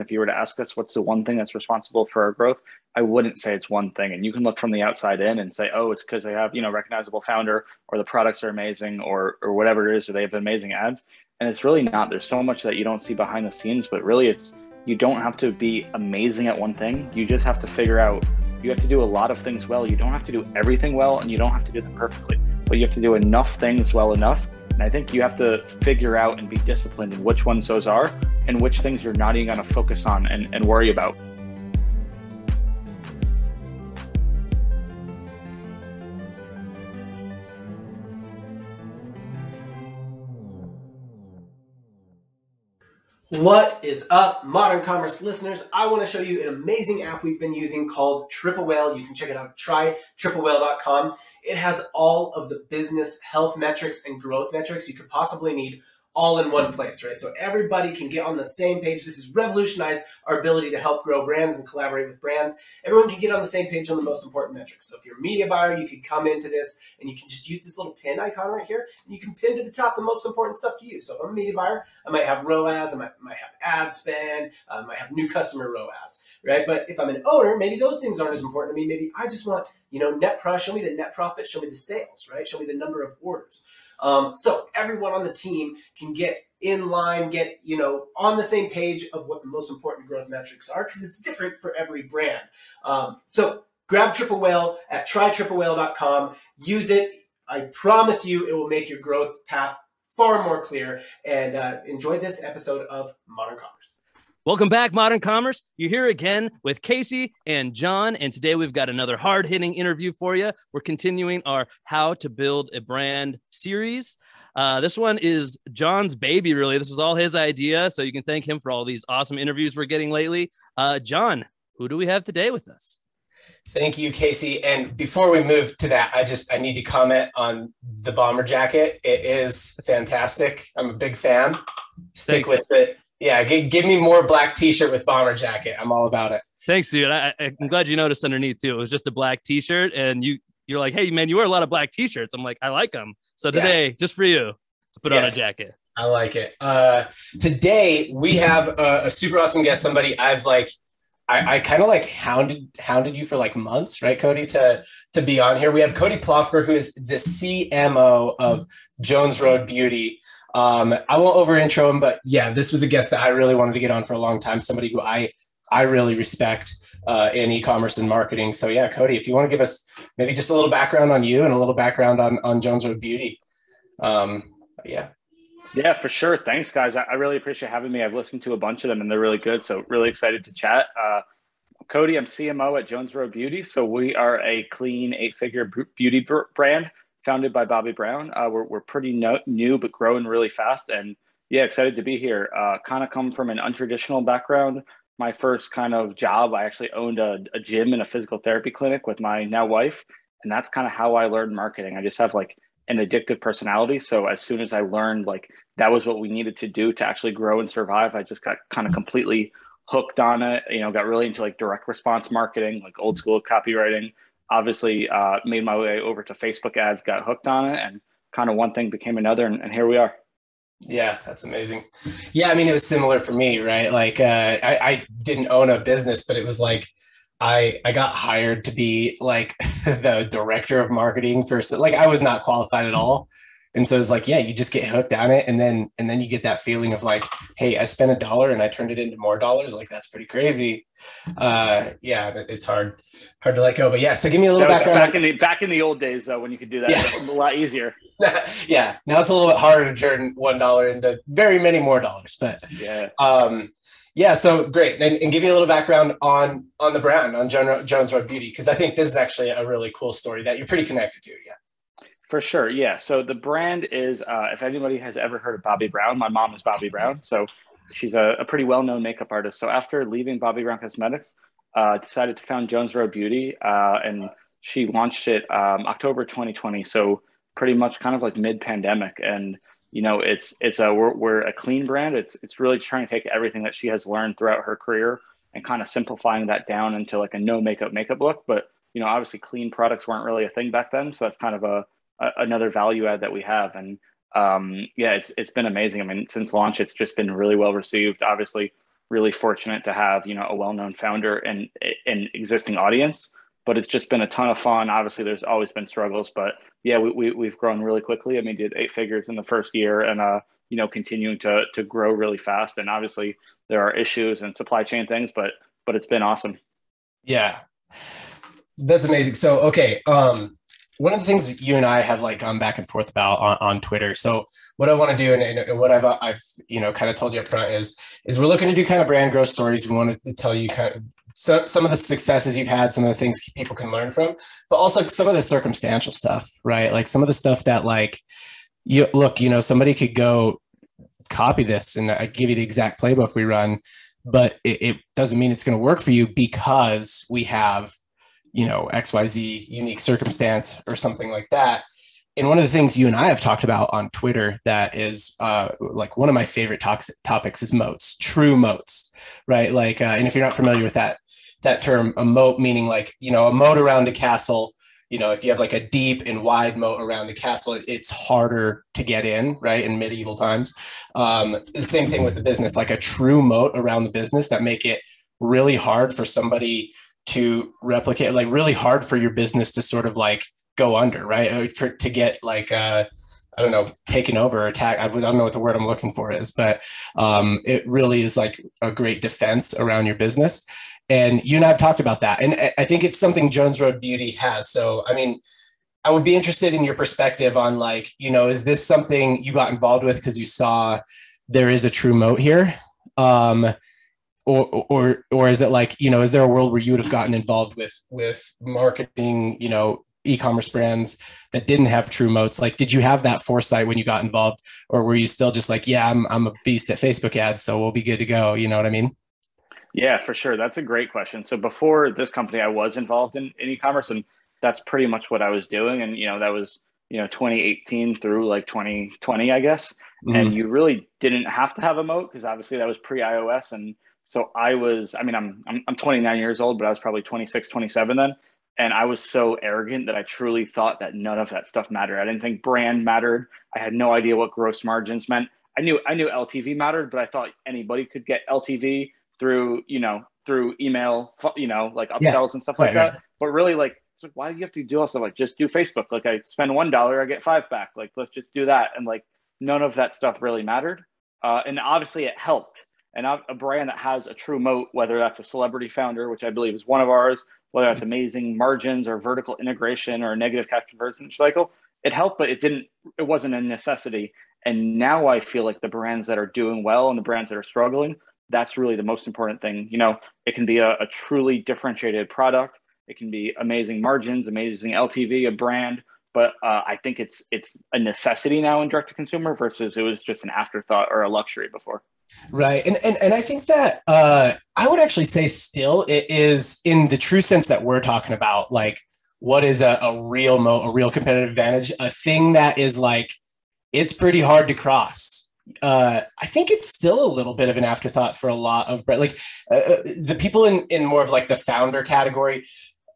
if you were to ask us what's the one thing that's responsible for our growth, I wouldn't say it's one thing. And you can look from the outside in and say, oh, it's because they have, you know, recognizable founder or the products are amazing or or whatever it is, or they have amazing ads. And it's really not. There's so much that you don't see behind the scenes, but really it's you don't have to be amazing at one thing. You just have to figure out you have to do a lot of things well. You don't have to do everything well and you don't have to do them perfectly, but you have to do enough things well enough and I think you have to figure out and be disciplined in which ones those are and which things you're not even going to focus on and, and worry about. What is up, modern commerce listeners? I want to show you an amazing app we've been using called Triple Whale. You can check it out at trytriplewhale.com. It has all of the business health metrics and growth metrics you could possibly need all in one place, right? So everybody can get on the same page. This has revolutionized our ability to help grow brands and collaborate with brands. Everyone can get on the same page on the most important metrics. So if you're a media buyer, you could come into this and you can just use this little pin icon right here, and you can pin to the top the most important stuff to you. So if I'm a media buyer, I might have ROAS, I might, might have ad spend, uh, I might have new customer ROAS, right? But if I'm an owner, maybe those things aren't as important to me. Maybe I just want, you know, net profit, show me the net profit, show me the sales, right? Show me the number of orders. Um, so everyone on the team can get in line, get you know on the same page of what the most important growth metrics are because it's different for every brand. Um, so grab Triple Whale at trytriplewhale.com. Use it. I promise you, it will make your growth path far more clear. And uh, enjoy this episode of Modern Commerce. Welcome back, Modern Commerce. You're here again with Casey and John, and today we've got another hard hitting interview for you. We're continuing our How to Build a Brand series. Uh, this one is John's baby, really. This was all his idea, so you can thank him for all these awesome interviews we're getting lately. Uh, John, who do we have today with us? Thank you, Casey. And before we move to that, I just I need to comment on the bomber jacket. It is fantastic. I'm a big fan. Stick Thanks. with it yeah, g- give me more black t-shirt with bomber jacket. I'm all about it. Thanks, dude. I, am glad you noticed underneath too. It was just a black t-shirt, and you you're like, hey man, you wear a lot of black t-shirts. I'm like, I like them. So today, yeah. just for you, I put yes, on a jacket. I like it. Uh, today we have a, a super awesome guest. Somebody I've like I, I kind of like hounded hounded you for like months, right, Cody, to to be on here. We have Cody Plofker, who is the CMO of Jones Road Beauty. Um, I won't over intro him, but yeah, this was a guest that I really wanted to get on for a long time. Somebody who I I really respect uh, in e-commerce and marketing. So yeah, Cody, if you want to give us maybe just a little background on you and a little background on on Jones Road Beauty, um, yeah. Yeah, for sure. Thanks, guys. I, really appreciate having me. I've listened to a bunch of them and they're really good. So really excited to chat. Uh, Cody, I'm CMO at Jones Road Beauty. So we are a clean eight-figure beauty brand founded by Bobbi Brown. Uh, we're, we're pretty no, new, but growing really fast. And yeah, excited to be here. Uh, kind of come from an untraditional background. My first kind of job, I actually owned a, a gym and a physical therapy clinic with my now wife. And that's kind of how I learned marketing. I just have like an addictive personality. So as soon as I learned like that was what we needed to do to actually grow and survive, I just got kind of completely hooked on it. You know, got really into like direct response marketing, like old school copywriting obviously uh, made my way over to Facebook ads, got hooked on it, and kind of one thing became another, and, and, here we are. Yeah, that's amazing. Yeah, I mean, it was similar for me, right? Like, uh, I, I didn't own a business, but it was like I I got hired to be like the director of marketing for like I was not qualified at all and so it's like yeah you just get hooked on it. And then and then you get that feeling of like hey i spent a dollar and i turned it into more dollars. Like that's pretty crazy. Uh yeah it's hard hard to let go. But yeah so give me a little background back in the back in the old days though when you could do that yeah. a lot easier. Yeah now it's a little bit harder to turn one dollar into very many more dollars but yeah. um yeah so great. And, and give me a little background on on the brand on jones road beauty because i think this is actually a really cool story that you're pretty connected to yeah for sure, yeah. So the brand is, uh, if anybody has ever heard of Bobbi Brown, my mom is Bobbi Brown, so she's a, a pretty well-known makeup artist. So after leaving Bobbi Brown Cosmetics, uh, decided to found Jones Road Beauty, uh, and she launched it um, October 2020. So pretty much kind of like mid-pandemic, and you know, it's it's a we're, we're a clean brand. It's it's really trying to take everything that she has learned throughout her career and kind of simplifying that down into like a no makeup makeup look. But you know, obviously, clean products weren't really a thing back then, so that's kind of a another value add that we have. And um, yeah, it's it's been amazing. I mean, since launch, it's just been really well received. Obviously, really fortunate to have you know a well-known founder and an existing audience. But it's just been a ton of fun. Obviously, there's always been struggles, but yeah, we, we have grown really quickly. I mean, did eight figures in the first year, and uh, you know, continuing to to grow really fast. And obviously, there are issues and supply chain things, but but it's been awesome. Yeah, that's amazing. So okay, um, one of the things you and I have like gone back and forth about on, on Twitter. So what I want to do and, and, what I've I've you know kind of told you up front is is we're looking to do kind of brand growth stories. We want to tell you kind of so, some of the successes you've had, some of the things people can learn from, but also some of the circumstantial stuff, right? Like some of the stuff that like you look, you know, somebody could go copy this and I give you the exact playbook we run, but it, it doesn't mean it's going to work for you because we have you know xyz unique circumstance or something like that. And one of the things you and i have talked about on twitter that is uh, like one of my favorite toxic topics is moats true moats right? Like uh, and if you're not familiar with that that term a moat meaning like you know a moat around a castle you know if you have like a deep and wide moat around the castle it's harder to get in right in medieval times. Um, the same thing with the business like a true moat around the business that make it really hard for somebody to replicate like really hard for your business to sort of like go under right uh, for, to get like uh I don't know, taken over attack. I don't know what the word I'm looking for is, but um, it really is like a great defense around your business. And you and I have talked about that. And I think it's something Jones Road Beauty has. So, I mean, I would be interested in your perspective on like, you know, is this something you got involved with because you saw there is a true moat here? Um, or or or is it like you know is there a world where you would have gotten involved with with marketing you know e-commerce brands that didn't have true moats? Like did you have that foresight when you got involved or were you still just like yeah i'm, I'm a beast at facebook ads so we'll be good to go you know what i mean? Yeah for sure. That's a great question. So before this company i was involved in, in e-commerce and that's pretty much what i was doing and you know that was you know 2018 through like 2020 i guess. Mm-hmm. and you really didn't have to have a moat because obviously that was pre ios and so I was, I mean, I'm, I'm, I'm 29 years old, but I was probably 26, 27 then. And I was so arrogant that I truly thought that none of that stuff mattered. I didn't think brand mattered. I had no idea what gross margins meant. I knew, I knew LTV mattered, but I thought anybody could get LTV through, you know, through email, you know, like upsells yeah. and stuff like that. But really like, why do you have to do all stuff? Like just do Facebook. Like I spend $1, I get five back. Like, let's just do that. And like, none of that stuff really mattered. Uh, and obviously it helped and a brand that has a true moat, whether that's a celebrity founder, which I believe is one of ours, whether that's amazing margins or vertical integration or a negative cash conversion cycle, it helped, but it didn't, it wasn't a necessity. And now I feel like the brands that are doing well and the brands that are struggling, that's really the most important thing. You know, it can be a, a truly differentiated product. It can be amazing margins, amazing LTV, a brand, but uh, I think it's it's a necessity now in direct to consumer versus it was just an afterthought or a luxury before. Right. And, and, and I think that uh, I would actually say still it is in the true sense that we're talking about, like what is a, a real mo a real competitive advantage, a thing that is like, it's pretty hard to cross. Uh, I think it's still a little bit of an afterthought for a lot of like uh, uh, the people in, in more of like the founder category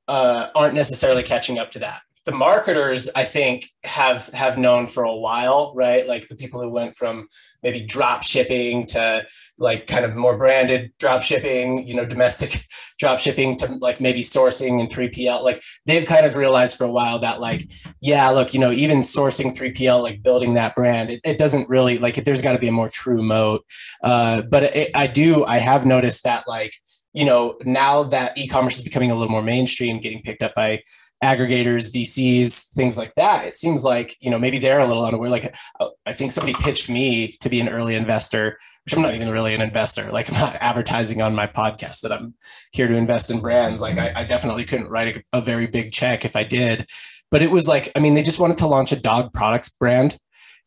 uh, aren't necessarily catching up to that the marketers i think have have known for a while right? Like the people who went from maybe drop shipping to like kind of more branded drop shipping you know domestic drop shipping to like maybe sourcing and 3pl like they've kind of realized for a while that like yeah look you know even sourcing 3pl like building that brand it, it doesn't really like there's got to be a more true moat. Uh, but it, i do i have noticed that like you know now that e-commerce is becoming a little more mainstream getting picked up by aggregators, VCs, things like that. It seems like you know maybe they're a little unaware. Like uh, I think somebody pitched me to be an early investor, which I'm not even really an investor. Like I'm not advertising on my podcast that I'm here to invest in brands. Like I, I definitely couldn't write a, a very big check if I did. But it was like I mean they just wanted to launch a dog products brand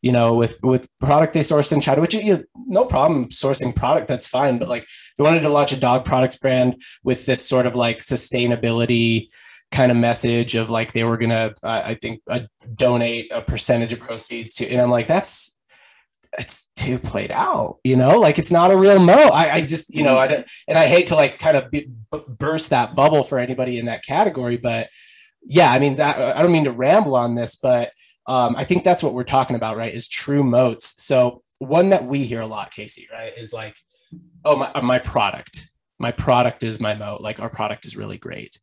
you know, with with product they sourced in China, which you no problem sourcing product, that's fine. But like they wanted to launch a dog products brand with this sort of like sustainability, kind of message of like they were gonna uh, i think uh, donate a percentage of proceeds to and i'm like that's it's too played out you know like it's not a real mo i, I just you know i don't and i hate to like kind of be, burst that bubble for anybody in that category but yeah i mean that i don't mean to ramble on this but um, i think that's what we're talking about right is true moats so one that we hear a lot casey right is like oh my my product, my product is my moat. Like our product is really great,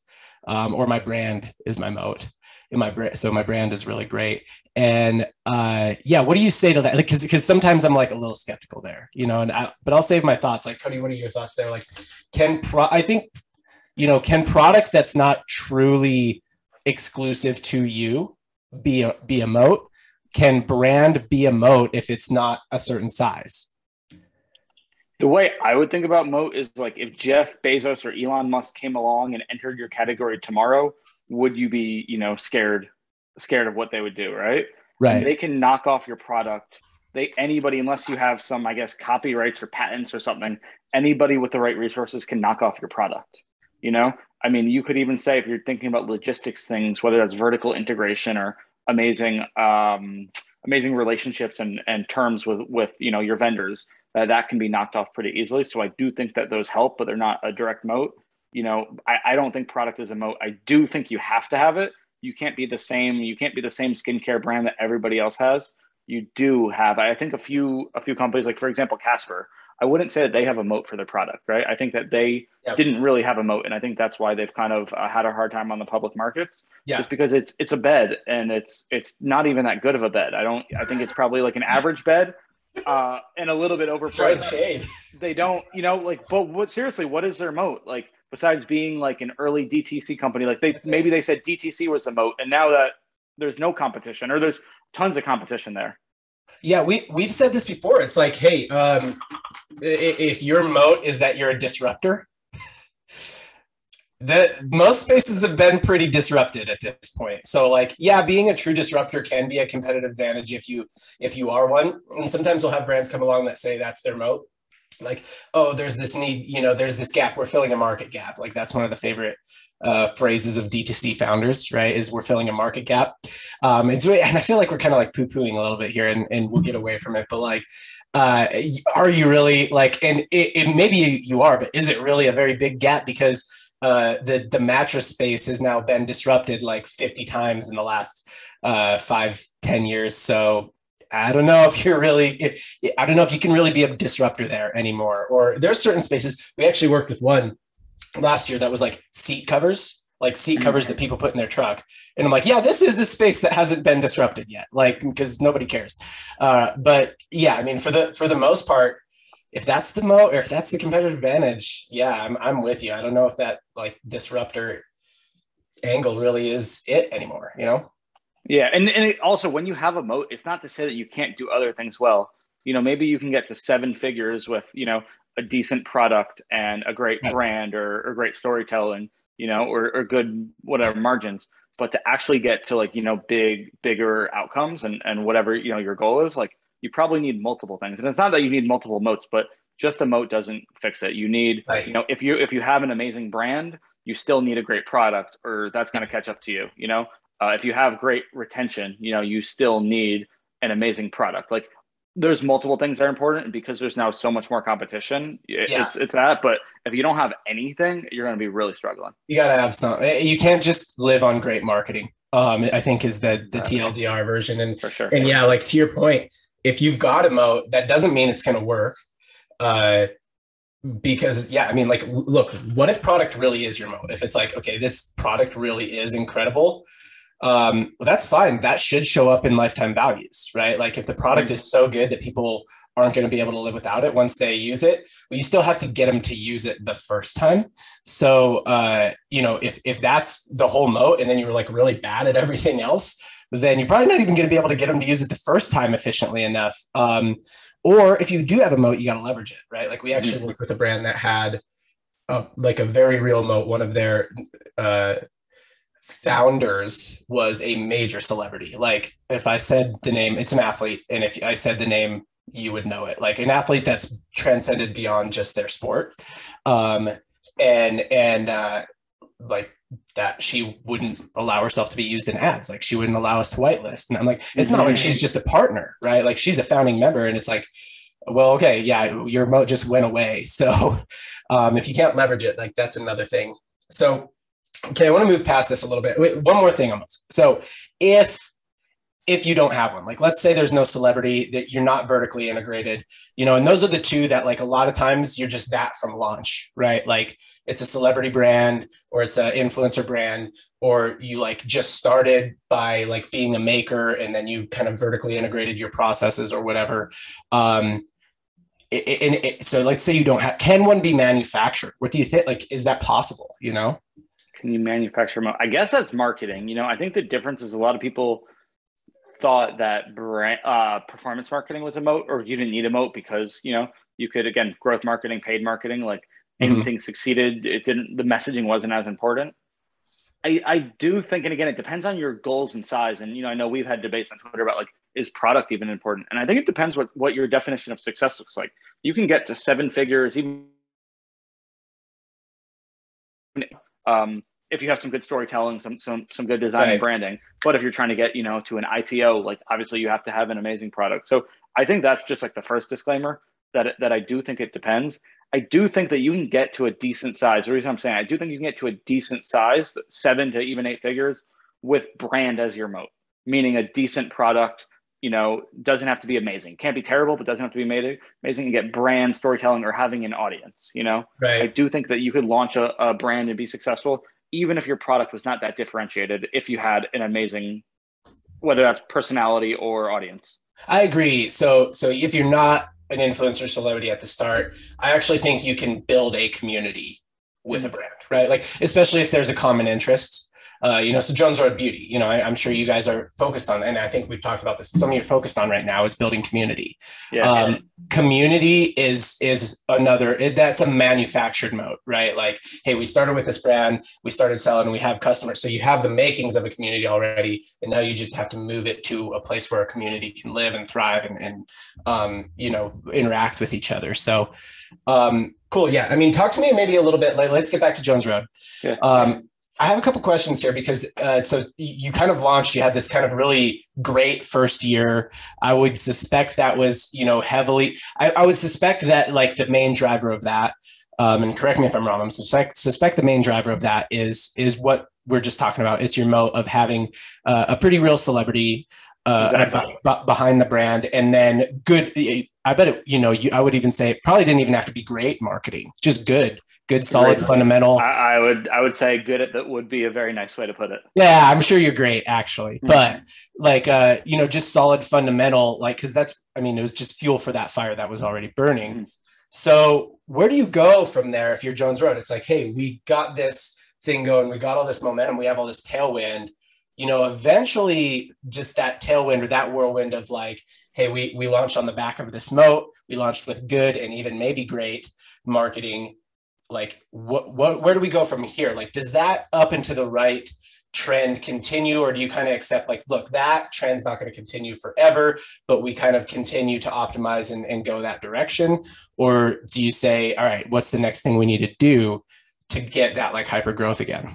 um, or my brand is my moat. And my brand, so my brand is really great. And uh, yeah, what do you say to that? Because because sometimes I'm like a little skeptical there, you know. And I, but I'll save my thoughts. Like Cody, what are your thoughts there? Like, can pro? I think you know, can product that's not truly exclusive to you be a be a moat? Can brand be a moat if it's not a certain size? The way I would think about moat is like if Jeff Bezos or Elon Musk came along and entered your category tomorrow, would you be, you know, scared scared of what they would do, right? Right. And they can knock off your product. They anybody unless you have some, I guess, copyrights or patents or something, anybody with the right resources can knock off your product. You know, I mean, you could even say if you're thinking about logistics things, whether that's vertical integration or amazing, um, amazing relationships and and terms with with you know your vendors, uh, that can be knocked off pretty easily. So I do think that those help, but they're not a direct moat. You know, I, I don't think product is a moat. I do think you have to have it. You can't be the same. You can't be the same skincare brand that everybody else has. You do have. I think a few a few companies, like for example, Casper I wouldn't say that they have a moat for their product, right? I think that they yep. didn't really have a moat, and I think that's why they've kind of uh, had a hard time on the public markets. Yeah. Just because it's it's a bed, and it's it's not even that good of a bed. I don't. I think it's probably like an average bed, uh, and a little bit overpriced. They don't, you know, like. But what seriously? What is their moat? Like besides being like an early DTC company, like they maybe they said DTC was the moat, and now that there's no competition or there's tons of competition there. Yeah, we we've said this before. It's like, hey, um, if your moat is that you're a disruptor, the most spaces have been pretty disrupted at this point. So, like, yeah, being a true disruptor can be a competitive advantage if you if you are one. And sometimes we'll have brands come along that say that's their moat. Like, oh, there's this need, you know, there's this gap. We're filling a market gap. Like that's one of the favorite uh, phrases of D2C founders, right? Is we're filling a market gap. Um, and, and I feel like we're kind of like poo pooing a little bit here and, and we'll get away from it. But like, uh, are you really like, and it, it, maybe you are, but is it really a very big gap? Because uh, the, the mattress space has now been disrupted like 50 times in the last uh, five, 10 years. So I don't know if you're really, I don't know if you can really be a disruptor there anymore. Or there are certain spaces. We actually worked with one last year that was like seat covers, like seat mm-hmm. covers that people put in their truck. And I'm like, yeah, this is a space that hasn't been disrupted yet, like because nobody cares. Uh, but yeah, I mean, for the for the most part, if that's the mo or if that's the competitive advantage, yeah, I'm I'm with you. I don't know if that like disruptor angle really is it anymore. You know? Yeah, and and it also when you have a moat, it's not to say that you can't do other things well. You know, maybe you can get to seven figures with you know a decent product and a great right. brand or, or great storytelling, you know, or, or good whatever margins. But to actually get to like, you know, big, bigger outcomes and, and whatever, you know, your goal is, like you probably need multiple things. And it's not that you need multiple moats, but just a moat doesn't fix it. You need, right. you know, if you if you have an amazing brand, you still need a great product or that's going to catch up to you, you know. Uh, if you have great retention, you know, you still need an amazing product. Like there's multiple things that are important and because there's now so much more competition yeah. it's it's that but if you don't have anything you're going to be really struggling you got to have some eh, you can't just live on great marketing um i think is the the tldr version and for sure and yeah like to your point if you've got a moat that doesn't mean it's going to work uh because yeah i mean like look what if product really is your moat if it's like okay this product really is incredible um, well, that's fine. That should show up in lifetime values, right? Like if the product is so good that people aren't going to be able to live without it once they use it, well, you still have to get them to use it the first time. So, uh, you know, if if that's the whole moat, and then you're like really bad at everything else, then you're probably not even going to be able to get them to use it the first time efficiently enough. Um, or if you do have a moat, you got to leverage it, right? Like we actually mm-hmm. worked with a brand that had a, like a very real moat. One of their uh, founders was a major celebrity. Like if I said the name, it's an athlete, and if I said the name, you would know it. Like an athlete that's transcended beyond just their sport, um, and and uh, like that she wouldn't allow herself to be used in ads. Like she wouldn't allow us to whitelist. And I'm like, it's not like mm-hmm. she's just a partner, right? Like she's a founding member, and it's like. Well, okay, yeah, your moat just went away. So, um, if you can't leverage it, like that's another thing. So, Okay, I want to move past this a little bit. Wait, one more thing almost. So if if you don't have one like let's say there's no celebrity that you're not vertically integrated you know and those are the two that like a lot of times you're just that from launch right like it's a celebrity brand or it's an influencer brand or you like just started by like being a maker and then you kind of vertically integrated your processes or whatever um and so let's say you don't have can one be manufactured what do you think like is that possible you know can you manufacture i guess that's marketing you know i think the difference is a lot of people thought that brand, uh, performance marketing was a moat or you didn't need a moat because you know you could again growth marketing paid marketing like. Anything mm-hmm. succeeded it didn't the messaging wasn't as important I, I do think and again it depends on your goals and size and you know i know we've had debates on twitter about like is product even important and i think it depends what what your definition of success looks like you can get to seven figures even um, if you have some good storytelling, some some some good design right. and branding. But if you're trying to get you know to an IPO, like obviously you have to have an amazing product. So I think that's just like the first disclaimer that that I do think it depends. I do think that you can get to a decent size. The reason I'm saying I do think you can get to a decent size, seven to even eight figures, with brand as your moat, meaning a decent product. You know, doesn't have to be amazing. Can't be terrible, but doesn't have to be made amazing. And get brand storytelling or having an audience. You know, right. I do think that you could launch a, a brand and be successful even if your product was not that differentiated, if you had an amazing, whether that's personality or audience. I agree. So, so if you're not an influencer celebrity at the start, I actually think you can build a community with a mm-hmm. brand, right? Like, especially if there's a common interest uh, you know, so Jones Road Beauty, you know, I, am sure you guys are focused on, and I think we've talked about this. Something you're focused on right now is building community. Yeah. Um, community is is another. It, that's a manufactured moat, right? Like, hey, we started with this brand, we started selling, and we have customers. So you have the makings of a community already, and now you just have to move it to a place where a community can live and thrive and and um, you know interact with each other. So. Um, cool. Yeah. I mean, talk to me maybe a little bit. Like, let's get back to Jones Road. Yeah. Um, I have a couple questions here because uh, so you kind of launched. You had this kind of really great first year. I would suspect that was you know heavily. I, I would suspect that like the main driver of that, um, and correct me if I'm wrong. I'm suspect suspect the main driver of that is is what we're just talking about. It's your moat of having uh, a pretty real celebrity uh, exactly. b- behind the brand, and then good. I bet it. You know, you, I would even say it probably didn't even have to be great marketing, just good good solid great. fundamental. I, I, would i would say good at that would be a very nice way to put it. Yeah i'm sure you're great actually. Mm-hmm. but like uh you know just solid fundamental like because that's i mean it was just fuel for that fire that was already burning. Mm-hmm. so where do you go from there if you're jones road? It's like hey we got this thing going we got all this momentum we have all this tailwind. You know eventually just that tailwind or that whirlwind of like hey we we launched on the back of this moat we launched with good and even maybe great marketing like what what where do we go from here? Like does that up into the right trend continue or do you kind of accept like look that trend's not going to continue forever but we kind of continue to optimize and, and go that direction? Or do you say all right what's the next thing we need to do to get that like hyper growth again?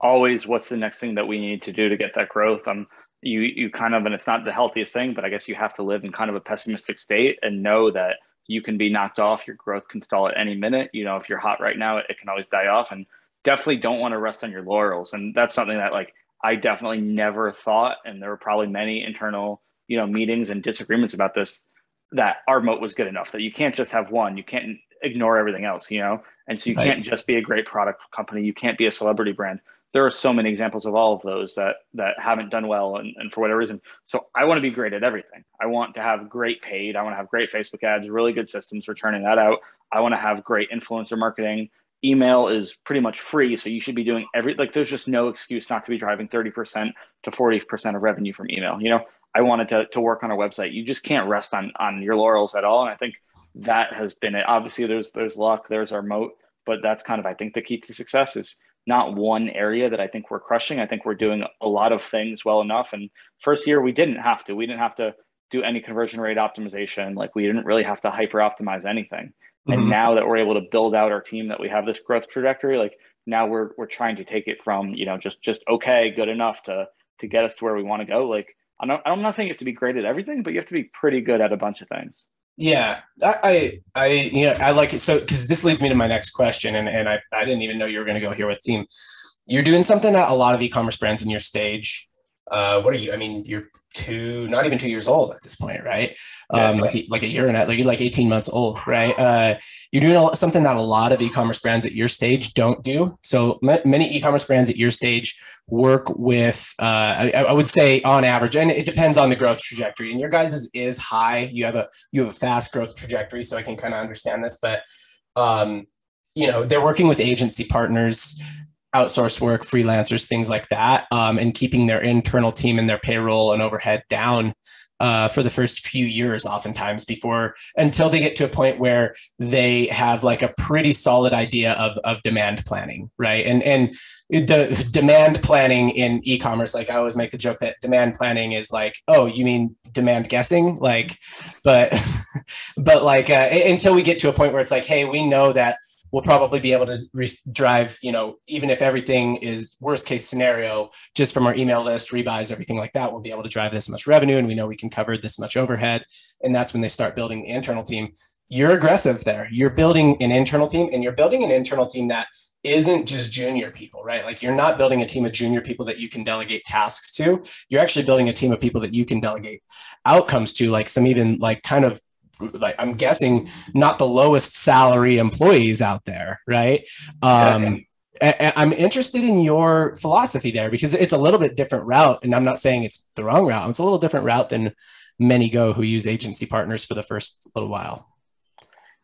Always what's the next thing that we need to do to get that growth? Um you you kind of and it's not the healthiest thing but i guess you have to live in kind of a pessimistic state and know that you can be knocked off. Your growth can stall at any minute. You know, if you're hot right now, it can always die off. And definitely don't want to rest on your laurels. And that's something that like I definitely never thought. And there were probably many internal, you know, meetings and disagreements about this that our moat was good enough that you can't just have one. You can't ignore everything else, you know? And so you right. can't just be a great product company. You can't be a celebrity brand there are so many examples of all of those that that haven't done well and, and for whatever reason. So i want to be great at everything. I want to have great paid. I want to have great facebook ads really good systems for turning that out. I want to have great influencer marketing. Email is pretty much free so you should be doing every like there's just no excuse not to be driving 30% to 40% of revenue from email you know? I wanted to, to work on a website. You just can't rest on on your laurels at all and i think that has been it. Obviously there's there's luck there's our moat but that's kind of i think the key to success is not one area that I think we're crushing. I think we're doing a lot of things well enough. And first year, we didn't have to. We didn't have to do any conversion rate optimization. Like we didn't really have to hyper optimize anything. Mm-hmm. And now that we're able to build out our team, that we have this growth trajectory, like now we're we're trying to take it from you know just just okay, good enough to to get us to where we want to go. Like I'm not, I'm not saying you have to be great at everything, but you have to be pretty good at a bunch of things. Yeah, I, I, you know, I like it. So, because this leads me to my next question, and, and I, I didn't even know you were going to go here with team. You're doing something that a lot of e-commerce brands in your stage uh, what are you? I mean, you're two, not even two years old at this point, right? Um, like like a year and a, like you're like 18 months old, right? Uh, you're doing a, something that a lot of e-commerce brands at your stage don't do. So m- many e-commerce brands at your stage work with, uh, I, I, would say on average, and it depends on the growth trajectory. And your guys is, is high. You have a you have a fast growth trajectory, so I can kind of understand this, but um, you know they're working with agency partners outsourced work, freelancers, things like that, um, and keeping their internal team and their payroll and overhead down uh, for the first few years, oftentimes before until they get to a point where they have like a pretty solid idea of of demand planning, right? And and the demand planning in e-commerce, like I always make the joke that demand planning is like, oh, you mean demand guessing, like, but but like uh, until we get to a point where it's like, hey, we know that we'll probably be able to re- drive, you know, even if everything is worst case scenario, just from our email list, rebuys, everything like that, we'll be able to drive this much revenue and we know we can cover this much overhead. And that's when they start building the internal team. You're aggressive there. You're building an internal team and you're building an internal team that isn't just junior people, right? Like you're not building a team of junior people that you can delegate tasks to. You're actually building a team of people that you can delegate outcomes to, like some even like kind of like I'm guessing not the lowest salary employees out there, right? Um, I'm interested in your philosophy there because it's a little bit different route, and I'm not saying it's the wrong route. It's a little different route than many go who use agency partners for the first little while.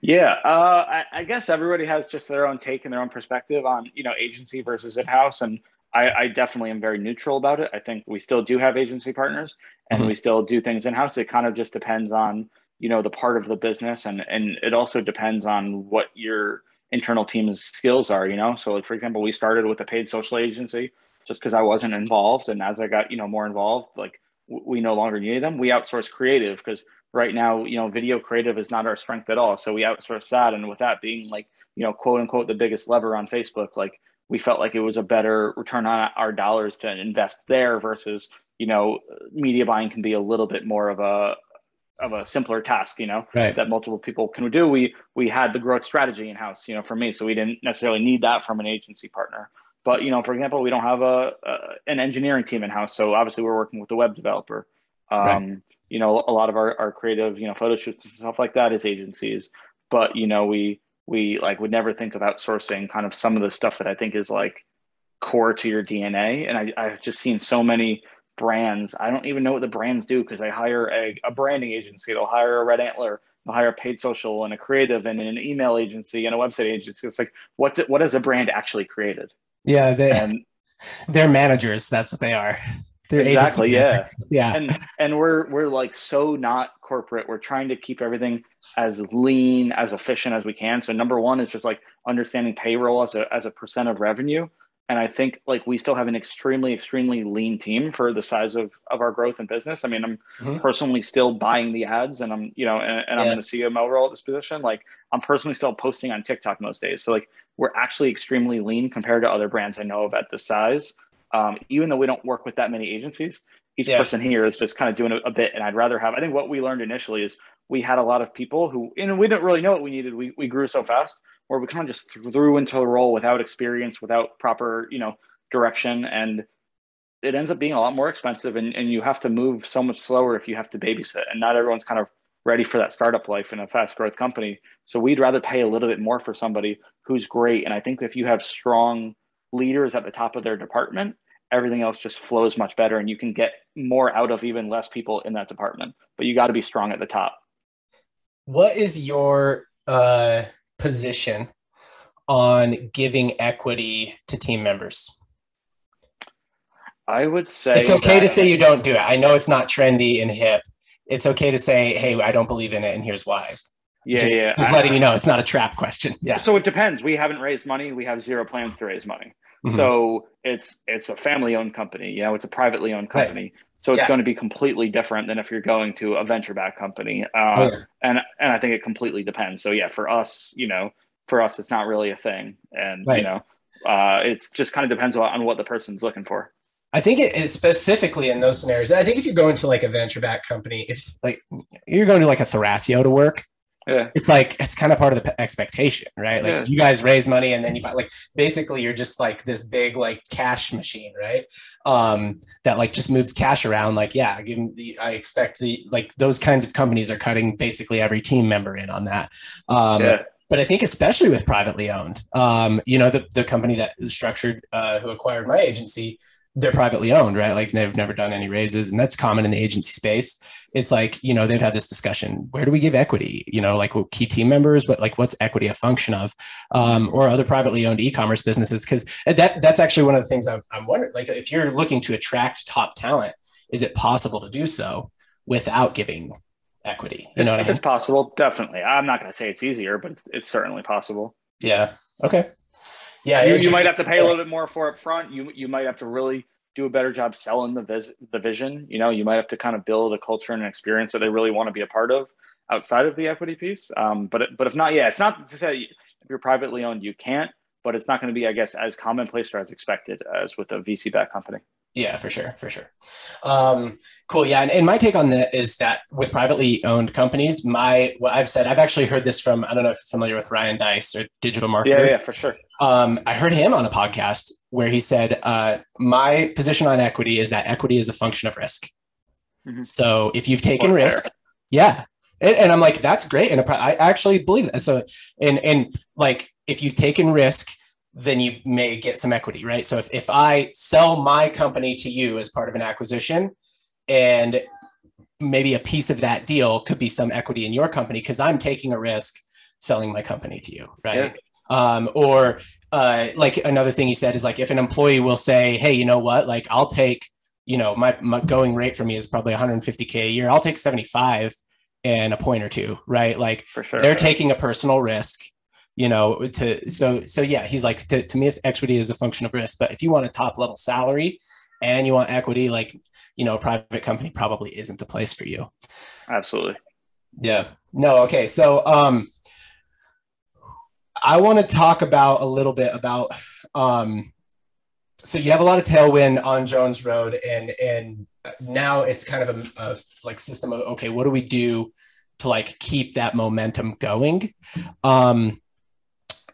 Yeah, uh, I, I, guess everybody has just their own take and their own perspective on you know agency versus in-house, and I, I definitely am very neutral about it. I think we still do have agency partners, and mm-hmm. we still do things in-house. It kind of just depends on you know the part of the business and and it also depends on what your internal team's skills are you know? So like for example we started with a paid social agency just because i wasn't involved and as i got you know more involved like we no longer needed them. We outsource creative because right now you know video creative is not our strength at all. So we outsource that and with that being like you know quote unquote the biggest lever on facebook like we felt like it was a better return on our dollars to invest there versus you know media buying can be a little bit more of a of a simpler task, you know, right. that multiple people can do. We we had the growth strategy in house, you know, for me, so we didn't necessarily need that from an agency partner. But you know, for example, we don't have a, a an engineering team in house, so obviously we're working with the web developer. Um, right. You know, a lot of our, our creative, you know, photo shoots and stuff like that is agencies. But you know, we we like would never think of outsourcing kind of some of the stuff that I think is like core to your DNA. And I, I've just seen so many brands. I don't even know what the brands do because I hire a, a branding agency. They'll hire a Red Antler. They'll hire a paid social and a creative and an email agency and a website agency. It's like what what has a brand actually created? Yeah, they and, they're managers. That's what they are. They're exactly yeah yeah. And and we're we're like so not corporate. We're trying to keep everything as lean as efficient as we can. So number one is just like understanding payroll as a as a percent of revenue and I think like we still have an extremely, extremely lean team for the size of, of our growth and business. I mean, I'm mm-hmm. personally still buying the ads and I'm, you know, and, and yeah. I'm in the CMO role at this position. Like I'm personally still posting on TikTok most days. So like we're actually extremely lean compared to other brands I know of at this size. Um, even though we don't work with that many agencies, each yeah. person here is just kind of doing a, a, bit. And I'd rather have, I think what we learned initially is we had a lot of people who, and we didn't really know what we needed. We, we grew so fast where we kind of just threw into the role without experience, without proper, you know, direction. And it ends up being a lot more expensive and, and you have to move so much slower if you have to babysit. And not everyone's kind of ready for that startup life in a fast growth company. So we'd rather pay a little bit more for somebody who's great. And I think if you have strong leaders at the top of their department, everything else just flows much better and you can get more out of even less people in that department. But you got to be strong at the top. What is your uh position on giving equity to team members? I would say it's okay that, to say you don't do it. I know it's not trendy and hip. It's okay to say, "Hey, I don't believe in it, and here's why." Yeah, just, yeah. Just letting you know, it's not a trap question. Yeah. So it depends. We haven't raised money. We have zero plans to raise money. Mm-hmm. So it's it's a family owned company. You know, it's a privately owned company. Right. So it's yeah. going to be completely different than if you're going to a venture backed company. Uh, oh, yeah. And and I think it completely depends. So yeah, for us, you know, for us, it's not really a thing, and right. you know, uh, it's just kind of depends on what the person's looking for. I think it is specifically in those scenarios. I think if you're going to like a venture backed company, if like you're going to like a Thrasio to work, Yeah. it's like it's kind of part of the expectation, right? Like Yeah. you guys raise money and then you buy like basically you're just like this big like cash machine, right? Um, that like just moves cash around. Like, yeah, the I expect the like those kinds of companies are cutting basically every team member in on that. Um, yeah. but I think especially with privately owned, um, you know, the, the company that is structured, uh, who acquired my agency, they're privately owned, right? Like they've never done any raises and that's common in the agency space. It's like, you know, they've had this discussion, where do we give equity? You know, like key team members, but like what's equity a function of? Um, or other privately owned e-commerce businesses. Cause that that's actually one of the things I'm, I'm wondering, like if you're looking to attract top talent, is it possible to do so without giving equity? You know what I mean? It's possible, definitely. I'm not going to say it's easier, but it's, it's certainly possible. Yeah. Okay. Yeah. you, you might have to pay a little bit more for up front. You you might have to really do a better job selling the vis- the vision. You know, you might have to kind of build a culture and an experience that they really want to be a part of outside of the equity piece. Um, but but if not, yeah, it's not to say if you're privately owned you can't, but it's not going to be, I guess, as commonplace or as expected as with a VC backed company. Yeah, for sure, for sure. Um, cool. Yeah, and, and my take on that is that with privately owned companies, my what I've said, I've actually heard this from I don't know if you're familiar with Ryan Deiss or DigitalMarketer. Yeah, yeah, for sure. Um, I heard him on a podcast where he said, uh, "My position on equity is that equity is a function of risk. Mhm. So if you've taken risk, yeah." And, and I'm like, that's great, and I actually believe that. So, and and like, if you've taken risk, then you may get some equity, right? So if, if I sell my company to you as part of an acquisition and maybe a piece of that deal could be some equity in your company because I'm taking a risk selling my company to you, right? Um, or uh, like another thing he said is like if an employee will say, hey, you know what, like I'll take, you know, my, my going rate for me is probably 150K a year. I'll take 75 and a point or two, right? Like For sure. they're taking a personal risk you know to so so yeah he's like to, to me if equity is a function of risk but if you want a top level salary and you want equity like you know a private company probably isn't the place for you. Absolutely. yeah. No okay. So um i want to talk about a little bit about um so you have a lot of tailwind on jones road and and now it's kind of a, a like system of okay what do we do to like keep that momentum going? Um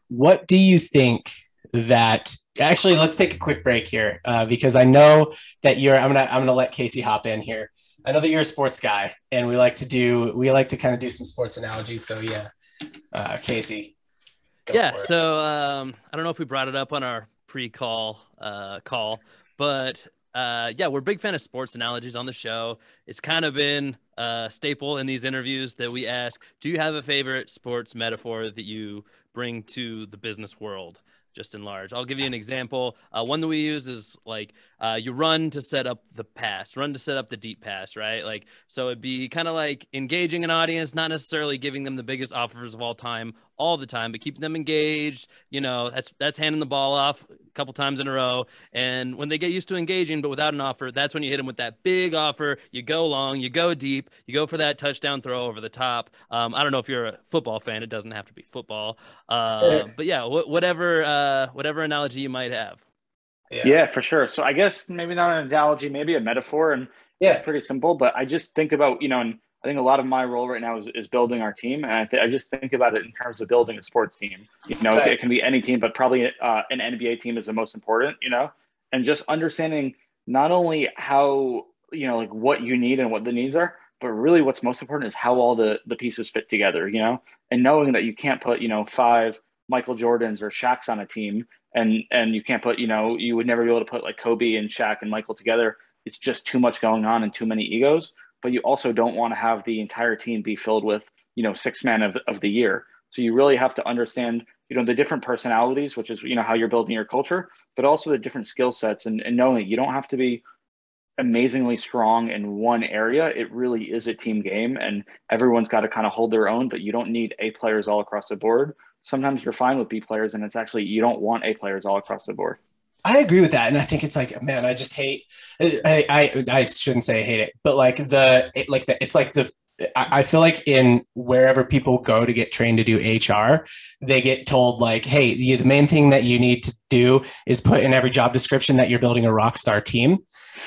what do you think that actually let's take a quick break here uh, because i know that you're i'm gonna i'm gonna let casey hop in here. I know that you're a sports guy and we like to do we like to kind of do some sports analogies so yeah. Uh, casey yeah so um, i don't know if we brought it up on our pre-call uh, call but uh, yeah we're big fan of sports analogies on the show. It's kind of been a staple in these interviews that we ask do you have a favorite sports metaphor that you bring to the business world just in large. I'll give you an example. Uh, one that we use is like uh, you run to set up the pass run to set up the deep pass right? Like so it'd be kind of like engaging an audience not necessarily giving them the biggest offers of all time all the time but keeping them engaged you know that's that's handing the ball off a couple times in a row and when they get used to engaging but without an offer that's when you hit them with that big offer you go long you go deep you go for that touchdown throw over the top um, i don't know if you're a football fan it doesn't have to be football uh, but yeah wh- whatever uh, whatever analogy you might have Yeah. for sure. So I guess maybe not an analogy, maybe a metaphor, and yeah it's pretty simple. But I just think about you know, and I think a lot of my role right now is, is building our team, and I, th- I just think about it in terms of building a sports team. You know, Right. it can be any team, but probably uh, an NBA team is the most important. You know, and just understanding not only how you know like what you need and what the needs are, but really what's most important is how all the the pieces fit together. You know, and knowing that you can't put you know five Michael Jordans or Shaqs on a team and and you can't put you know you would never be able to put like Kobe and Shaq and Michael together. It's just too much going on and too many egos. But you also don't want to have the entire team be filled with you know six men of of the year. So you really have to understand you know the different personalities, which is you know how you're building your culture, but also the different skill sets and, and knowing you don't have to be amazingly strong in one area. It really is a team game, and everyone's got to kind of hold their own. But you don't need A players all across the board sometimes you're fine with B players, and it's actually you don't want A players all across the board. I agree with that, and I think it's like, man, I just hate. I I, I shouldn't say I hate it, but like the it, like the it's like the. I feel like in wherever people go to get trained to do HR, they get told like, "Hey, the, the main thing that you need to do is put in every job description that you're building a rock star team,"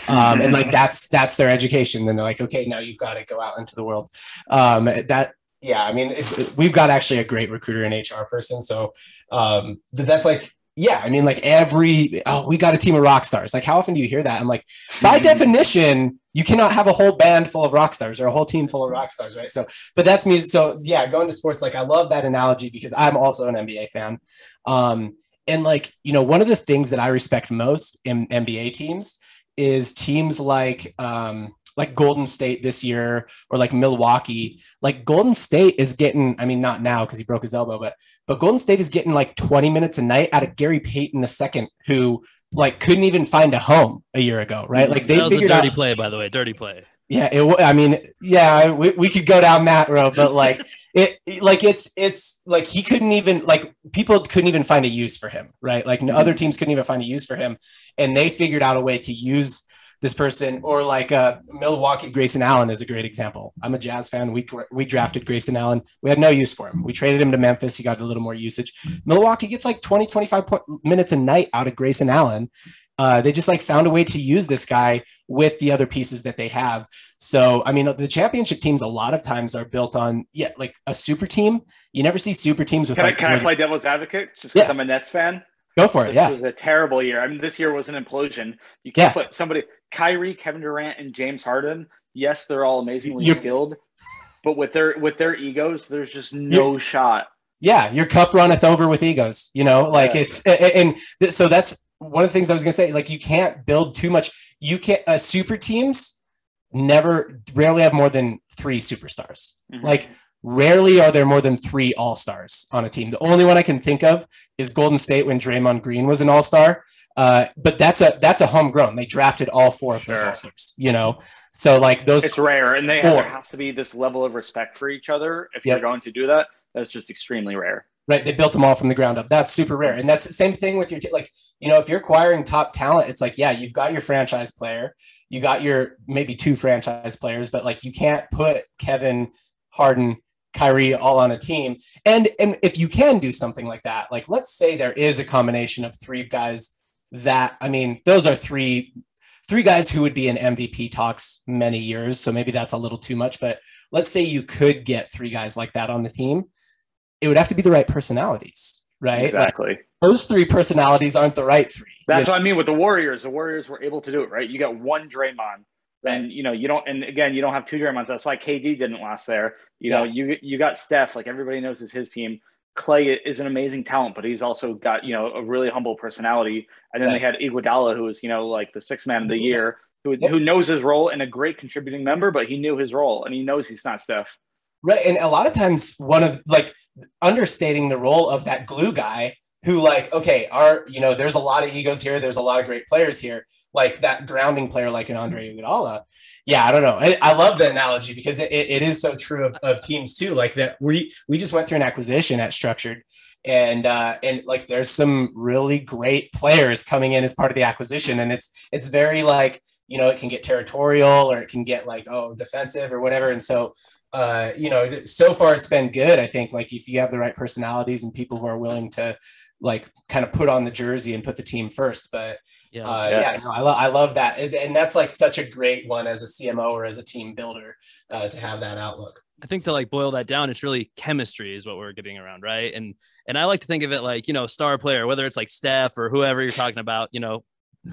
um, and like that's that's their education. Then they're like, "Okay, now you've got to go out into the world." Um, that yeah, I mean, it, we've got actually a great recruiter and HR person. So um, that's like, yeah, I mean, like every, oh, we got a team of rock stars. Like, how often do you hear that? I'm like, by definition, you cannot have a whole band full of rock stars or a whole team full of rock stars, right? So, but that's me. So, yeah, going to sports, like, I love that analogy because I'm also an NBA fan. Um, and like, you know, one of the things that I respect most in NBA teams is teams like, um, like Golden State this year or like Milwaukee. Like Golden State is getting, I mean, not now because he broke his elbow, but but Golden State is getting like 20 minutes a night out of Gary Payton II, who like couldn't even find a home a year ago, right? Like they that was figured a dirty out. play, by the way, dirty play. Yeah, it. I mean, yeah, we, we could go down that road, but like it, like it's it's like he couldn't even like people couldn't even find a use for him, right? Like no mm-hmm. other teams couldn't even find a use for him, and they figured out a way to use this person or like uh, Milwaukee Grayson Allen is a great example. I'm a Jazz fan. We we drafted Grayson Allen. We had no use for him. We traded him to Memphis. He got a little more usage. Milwaukee gets like 20 25 minutes a night out of Grayson Allen. Uh, they just like found a way to use this guy with the other pieces that they have. So, I mean, the championship teams a lot of times are built on, yeah, like a super team. You never see super teams with Can, like. I, can I play devil's advocate just because Yeah. I'm a Nets fan? Go for it. This Yeah. was a terrible year. I mean, this year was an implosion. You can't Yeah. put somebody Kyrie, Kevin Durant, and James Harden. Yes, they're all amazingly You're- skilled, but with their with their egos, there's just no shot. yeah, your cup runneth over with egos, you know, like Yeah. it's, and th- so that's one of the things I was going to say. Like, you can't build too much. You can't, uh, super teams never, rarely have more than three superstars. Mhm. Like, rarely are there more than three all stars on a team. The only one I can think of is Golden State when Draymond Green was an all star. Uh, but that's a that's a homegrown. They drafted all four of those Sure. all stars. You know, so like those. it's rare, and they have, there has to be this level of respect for each other. If Yep. you're going to do that, that's just extremely rare. Right. They built them all from the ground up. That's super rare. And that's the same thing with your, t- like, you know, if you're acquiring top talent, it's like, yeah, you've got your franchise player, you got your maybe two franchise players, but like you can't put Kevin, Harden, Kyrie all on a team. And and if you can do something like that, like let's say there is a combination of three guys that I mean, those are three three guys who would be in MVP talks many years. So maybe that's a little too much, but let's say you could get three guys like that on the team. It would have to be the right personalities, right? Like, Exactly. those three personalities aren't the right three. That's You- what I mean with the Warriors. The Warriors were able to do it, right? You got one Draymond, and you know you don't. And again, you don't have two Draymonds. That's why KD didn't last there. You know, you you got Steph. Like everybody knows is his team. Clay is an amazing talent, but he's also got you know a really humble personality. And then they had Iguodala, who was you know like the sixth man of the year, who Yep. who knows his role and a great contributing member, but he knew his role and he knows he's not Steph. Right. And a lot of times one of like understating the role of that glue guy who like, okay, our, you know, there's a lot of egos here. There's a lot of great players here. Like that grounding player, like an Andre Iguodala. Yeah, I don't know. I, I love the analogy because it, it is so true of, of teams too. Like that we we just went through an acquisition at structured and uh and like there's some really great players coming in as part of the acquisition. And it's it's very like you know it can get territorial or it can get like oh defensive or whatever. And so uh, you know, so far it's been good. I think like if you have the right personalities and people who are willing to like kind of put on the jersey and put the team first. But Yeah. uh, Yeah. yeah, no, I, lo- I love that, and, and that's like such a great one as a CMO or as a team builder uh, to have that outlook. I think to like boil that down, it's really chemistry is what we're getting around, right? And and I like to think of it like you know star player, whether it's like Steph or whoever you're talking about, you know,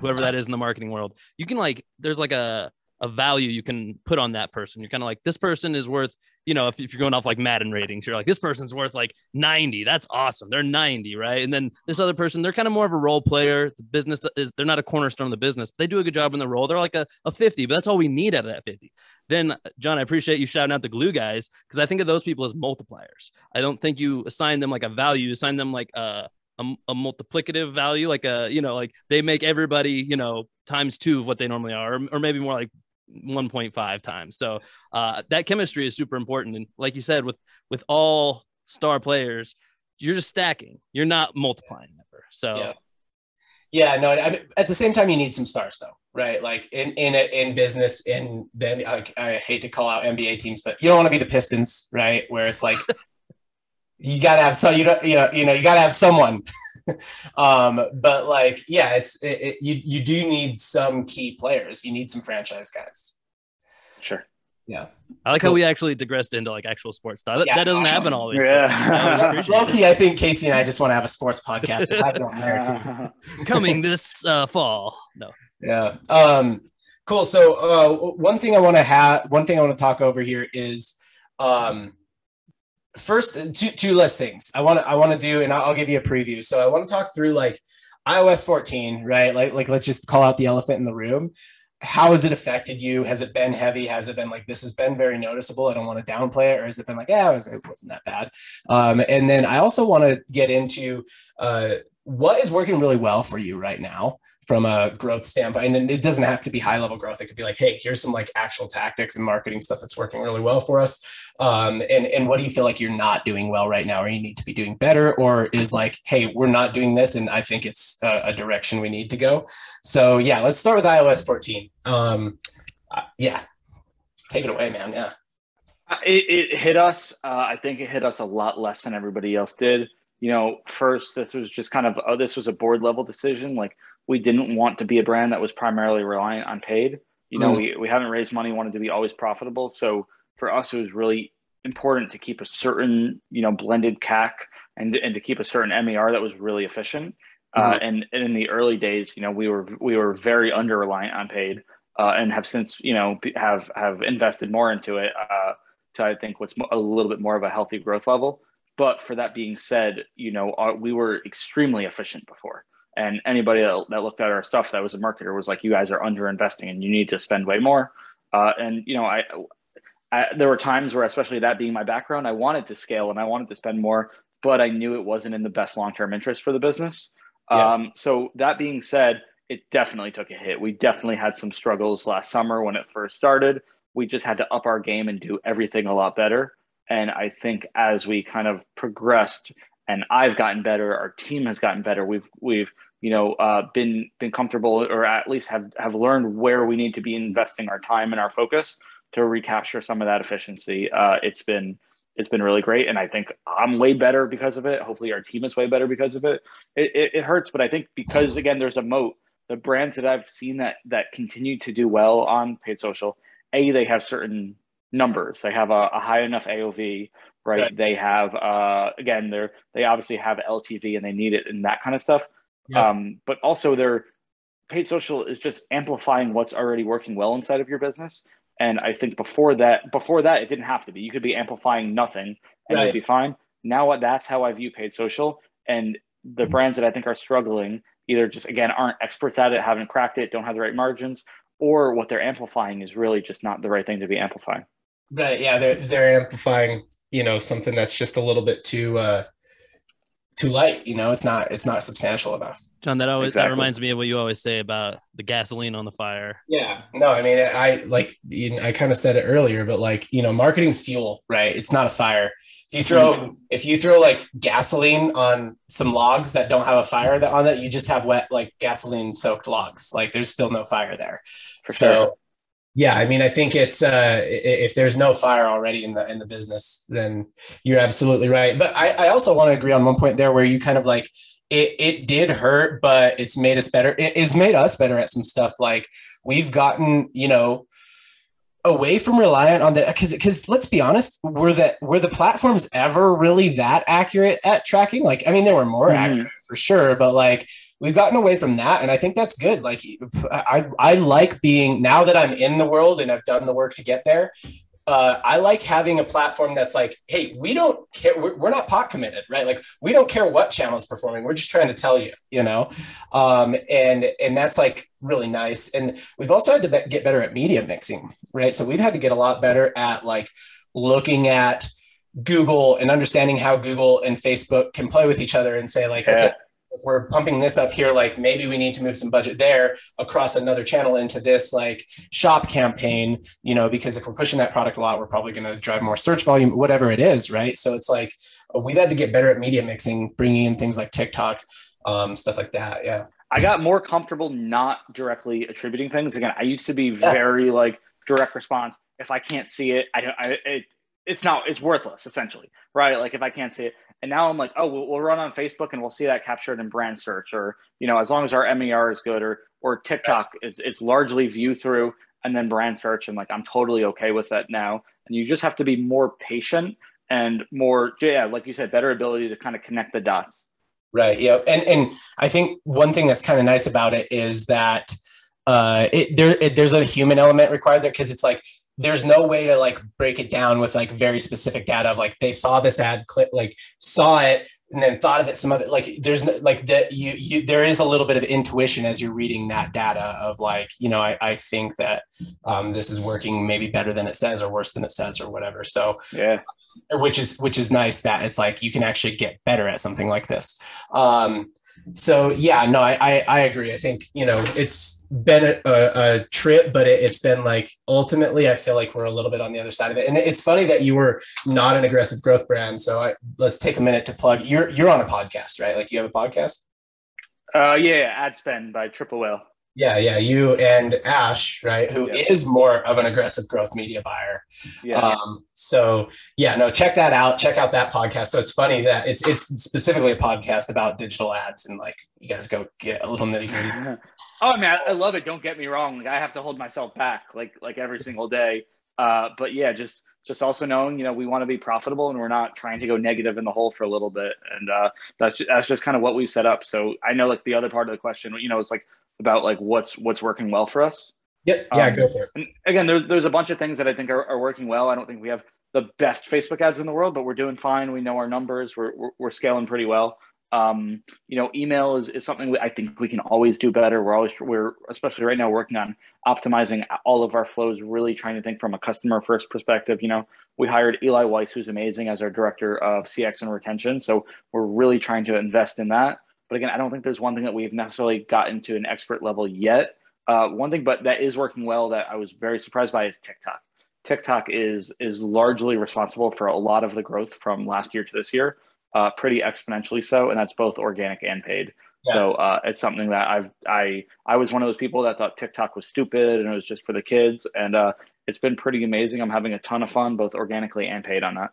whoever that is in the marketing world. You can like there's like a a value you can put on that person. You're kind of like this person is worth, you know, if, if you're going off like Madden ratings, you're like this person's worth like 90. That's awesome. They're 90, right? And then this other person, they're kind of more of a role player. The business is they're not a cornerstone of the business. But they do a good job in the role. They're like a, a 50, but that's all we need out of that 50 then uh, John, I appreciate you shouting out the glue guys because I think of those people as multipliers. I don't think you assign them like a value, you assign them like a, a, a multiplicative value, like a, you know, like they make everybody, you know, times two of what they normally are, or, or maybe more like 1.5 times. So uh, that chemistry is super important. And like you said, with, with all star players, you're just stacking, you're not multiplying ever. So Yeah. Yeah, no. I at the same time, you need some stars, though, right? Like in in in business, in then like I hate to call out NBA teams, but you don't want to be the Pistons, right? Where it's like you gotta have so you don't you know, you know you gotta have someone. um, but like yeah, it's it, it, you you do need some key players. You need some franchise guys. Sure. Yeah. I like how we actually digressed into like actual sports stuff. That, Yeah. that doesn't happen always. Yeah. I always Low key, I think Casey and I just want to have a sports podcast. and have it on there, too. Coming this uh, fall. No. Yeah. Um, cool. So uh, one thing I want to have, one thing I want to talk over here is, um, first two two less things I want to I want to do, and I'll, I'll give you a preview. So I want to talk through like iOS 14, right? Like like let's just call out the elephant in the room. How has it affected you? Has it been heavy? Has it been like this has been very noticeable? I don't want to downplay it, or has it been like, yeah, it, was, wasn't that bad? Um, and then I also want to get into uh, what is working really well for you right now from a growth standpoint and it doesn't have to be high level growth. It could be like hey here's some like actual tactics and marketing stuff that's working really well for us. Um, and and what do you feel like you're not doing well right now or you need to be doing better or is like hey we're not doing this and i think it's a, a direction we need to go? So yeah let's start with ios 14 um, uh, yeah. Take it away man. Yeah. Uh, It, it hit us. Uh, I think it hit us a lot less than everybody else did. You know, first, this was just kind of, oh, this was a board level decision. Like, we didn't want to be a brand that was primarily reliant on paid. You know, Mm. we, we haven't raised money, wanted to be always profitable. So for us, it was really important to keep a certain, you know, blended CAC and, and to keep a certain MER that was really efficient. Uh, and, and in the early days, you know, we were we were very under reliant on paid, uh, and have since you know have have invested more into it uh, to I think what's a little bit more of a healthy growth level. But for that being said, you know, our, we were extremely efficient before. And anybody that, that looked at our stuff that was a marketer was like, you guys are under investing and you need to spend way more. Uh, and, you know, I, I, there were times where, especially that being my background, I wanted to scale and I wanted to spend more, but I knew it wasn't in the best long term interest for the business. Yeah. Um, so that being said, it definitely took a hit. We definitely had some struggles last summer when it first started. We just had to up our game and do everything a lot better. And I think as we kind of progressed and I've gotten better, our team has gotten better. We've we've you know uh, been been comfortable or at least have have learned where we need to be investing our time and our focus to recapture some of that efficiency. Uh, it's been it's been really great, and I think I'm way better because of it. Hopefully, our team is way better because of it. It, it, it hurts, but I think because again, there's a moat. The brands that I've seen that that continue to do well on paid social, a they have certain numbers. They have a, a high enough AOV, right? Right. They have uh, again, they're they obviously have LTV and they need it and that kind of stuff. Yeah. Um, but also, their paid social is just amplifying what's already working well inside of your business. And I think before that, before that, it didn't have to be. You could be amplifying nothing and Right. it'd be fine. Now that's how I view paid social. And the brands that I think are struggling either just again aren't experts at it, haven't cracked it, don't have the right margins, or what they're amplifying is really just not the right thing to be amplifying. Right. Yeah. They're they're amplifying, you know, something that's just a little bit too uh too light. You know, it's not it's not substantial enough. John, that always that reminds me of what you always say about the gasoline on the fire. Yeah. No, I mean, I like you know, I kind of said it earlier, but like you know, marketing's fuel, right? It's not a fire. If you throw if you throw like gasoline on some logs that don't have a fire that on it, you just have wet like gasoline soaked logs. Like there's still no fire there. For so sure. Yeah, I mean, I think it's uh, if there's no fire already in the in the business, then you're absolutely right. But I, I also want to agree on one point there where you kind of like it it did hurt, but it's made us better. It has made us better at some stuff. Like we've gotten, you know, away from reliant on the because because let's be honest, were that were the platforms ever really that accurate at tracking? Like, I mean, they were more Mhm. accurate for sure, but like we've gotten away from that and i think that's good like i i like being now that i'm in the world and i've done the work to get there uh, I like having a platform that's like, hey, we don't care. We're, we're not pot committed, right? Like, we don't care what channel is performing. We're just trying to tell you, you know, um, and and that's like really nice. And we've also had to be- get better at media mixing, right? So we've had to get a lot better at like looking at Google and understanding how Google and Facebook can play with each other and say like, Yeah. okay, we're pumping this up here, like maybe we need to move some budget there across another channel into this like shop campaign, you know, because if we're pushing that product a lot, we're probably going to drive more search volume, whatever it is, right? So it's like we've had to get better at media mixing, bringing in things like TikTok, um, stuff like that. Yeah. I got more comfortable not directly attributing things. Again, I used to be very like direct response. If I can't see it, I don't. I, it, it's not. It's worthless, essentially, right? Like if I can't see it, and now I'm like, oh, we'll, we'll run on Facebook and we'll see that captured in brand search, or you know, as long as our MER is good, or or TikTok is it's largely view through. and then brand search. And like, I'm totally okay with that now. And you just have to be more patient and more, yeah, like you said, better ability to kind of connect the dots. Right. Yeah. And and I think one thing that's kind of nice about it is that uh, it, there it, there's a human element required there because it's like there's no way to like break it down with like very specific data of like they saw this ad clip like saw it and then thought of it some other like there's no, like that you you there is a little bit of intuition as you're reading that data of like you know I, I think that um, this is working maybe better than it says or worse than it says or whatever. So yeah. which is which is nice that it's like you can actually get better at something like this. Um, so yeah no I, I, I agree. I think you know it's been a, a, a trip but it, has been like ultimately i feel like we're a little bit on the other side of it. And it's funny that you were not an aggressive growth brand so I, let's take a minute to plug. You're you're on a podcast right? Like you have a podcast? Uh yeah ad spend by triple whale yeah, yeah, you and Ash, right, Who yeah. is more of an aggressive growth media buyer. Yeah. Um, so yeah, no, check that out. Check out that podcast. So it's funny that it's it's specifically a podcast about digital ads, and like you guys go get a little nitty gritty. oh man, I love it. Don't get me wrong. Like I have to hold myself back, like like every single day. Uh, but yeah, just just also knowing, you know, we want to be profitable and we're not trying to go negative in the hole for a little bit. And uh, that's just, that's just kind of what we set up. So I know like the other part of the question, you know, it's like about like what's what's working well for us. Yep. Yeah, um, go for it. And again, there's there's a bunch of things that I think are, are working well. I don't think we have the best Facebook ads in the world, but we're doing fine. We know our numbers. We're we're, we're scaling pretty well. Um, you know, email is, is something we, I think we can always do better. We're always we're especially right now working on optimizing all of our flows. Really trying to think from a customer first perspective. You know, we hired Eli Weiss, who's amazing, as our director of CX and retention. So we're really trying to invest in that. But again, I don't think there's one thing that we've necessarily gotten to an expert level yet. Uh, one thing, but that is working well that I was very surprised by is TikTok. TikTok is is largely responsible for a lot of the growth from last year to this year, uh, pretty exponentially so, and that's both organic and paid. Yes. So uh, it's something that I've I I was one of those people that thought TikTok was stupid and it was just for the kids, and uh, it's been pretty amazing. I'm having a ton of fun both organically and paid on that.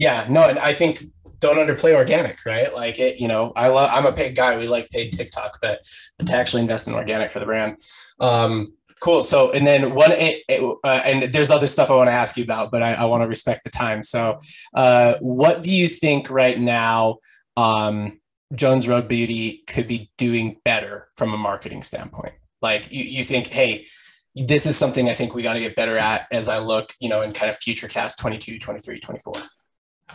Yeah, no, and I think don't underplay organic, right? Like it, you know, I love, I'm a paid guy. We like paid TikTok, but, to actually invest in organic for the brand. Um, cool. So, and then one, uh, and there's other stuff I want to ask you about, but I, I want to respect the time. So, uh, what do you think right now, um, Jones Road Beauty could be doing better from a marketing standpoint? Like you, you think, hey, this is something I think we got to get better at as I look, you know, in kind of future cast 22, 23, 24.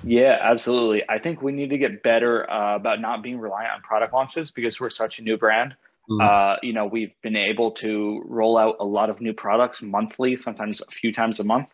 Yeah, absolutely. I think we need to get better uh, about not being reliant on product launches because we're such a new brand. Mm-hmm. Uh, you know, we've been able to roll out a lot of new products monthly, sometimes a few times a month,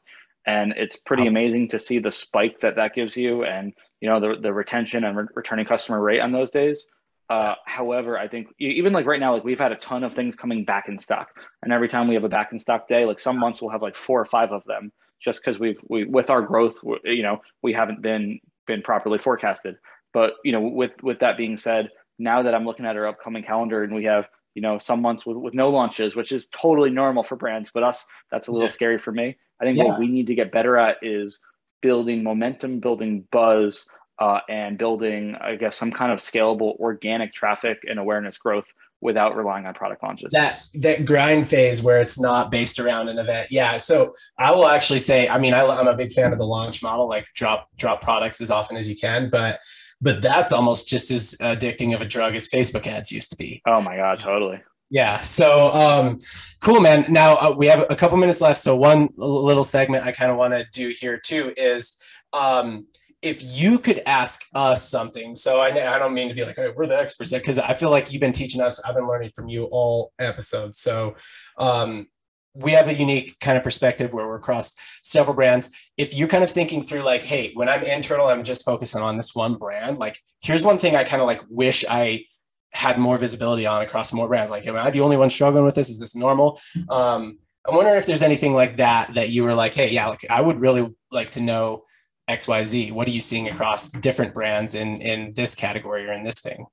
and it's pretty amazing to see the spike that that gives you, and you know the the retention and re- returning customer rate on those days. Uh, however, I think even like right now, like we've had a ton of things coming back in stock, and every time we have a back in stock day, like some months we'll have like four or five of them, just because we've we with our growth, you know, we haven't been been properly forecasted. But you know, with with that being said, now that I'm looking at our upcoming calendar and we have you know some months with, with no launches, which is totally normal for brands, but us that's a little yeah. scary for me. I think yeah. what we need to get better at is building momentum, building buzz, uh, and building, I guess, some kind of scalable organic traffic and awareness growth without relying on product launches. That that grind phase where it's not based around an event. Yeah. So I will actually say, I mean, I, I'm a big fan of the launch model, like drop drop products as often as you can, but but that's almost just as addicting of a drug as Facebook ads used to be. Oh my god, totally. Yeah. So um, cool, man. Now uh, we have a couple minutes left. So one little segment I kind of want to do here too is um, if you could ask us something, so I, I don't mean to be like, hey, we're the experts, because I feel like you've been teaching us. I've been learning from you all episodes. So um, we have a unique kind of perspective where we're across several brands. If you're kind of thinking through, like, hey, when I'm internal, I'm just focusing on this one brand. Like, here's one thing I kind of like wish I had more visibility on across more brands. Like, am I the only one struggling with this? Is this normal? Um, I'm wondering if there's anything like that that you were like, hey, yeah, like I would really like to know XYZ? What are you seeing across different brands in in this category or in this thing?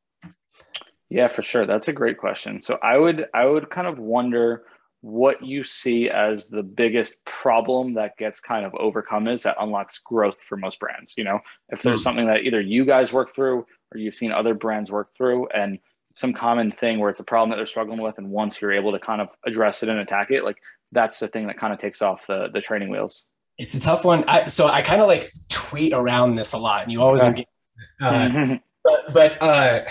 Yeah, for sure. That's a great question. So I would I would kind of wonder what you see as the biggest problem that gets kind of overcome is that unlocks growth for most brands. You know, if there's mm. something that either you guys work through or you've seen other brands work through and some common thing where it's a problem that they're struggling with and once you're able to kind of address it and attack it like that's the thing that kind of takes off the the training wheels. It's a tough one. I, so I kind of like tweet around this a lot, and you always Okay. uh, Mm-hmm. but but uh,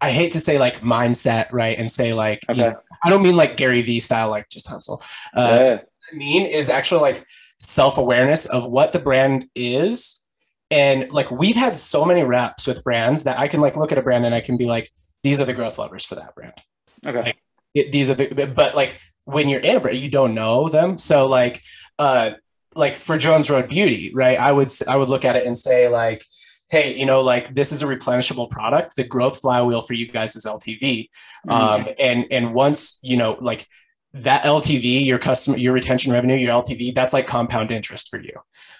I hate to say like mindset, right? And say like, you know, I don't mean like Gary Vee style, like just hustle. Uh, yeah. what I mean is actually like self awareness of what the brand is. And like we've had so many reps with brands that I can like look at a brand and I can be like, these are the growth levers for that brand. Okay. It, these are the, but like when you're in a brand, you don't know them. So like, uh, like for Jones Road Beauty, right? I would, I would look at it and say like, hey, you know, like this is a replenishable product. The growth flywheel for you guys is LTV um, and and once you know like that ltv your customer your retention revenue your ltv that's like compound interest for you.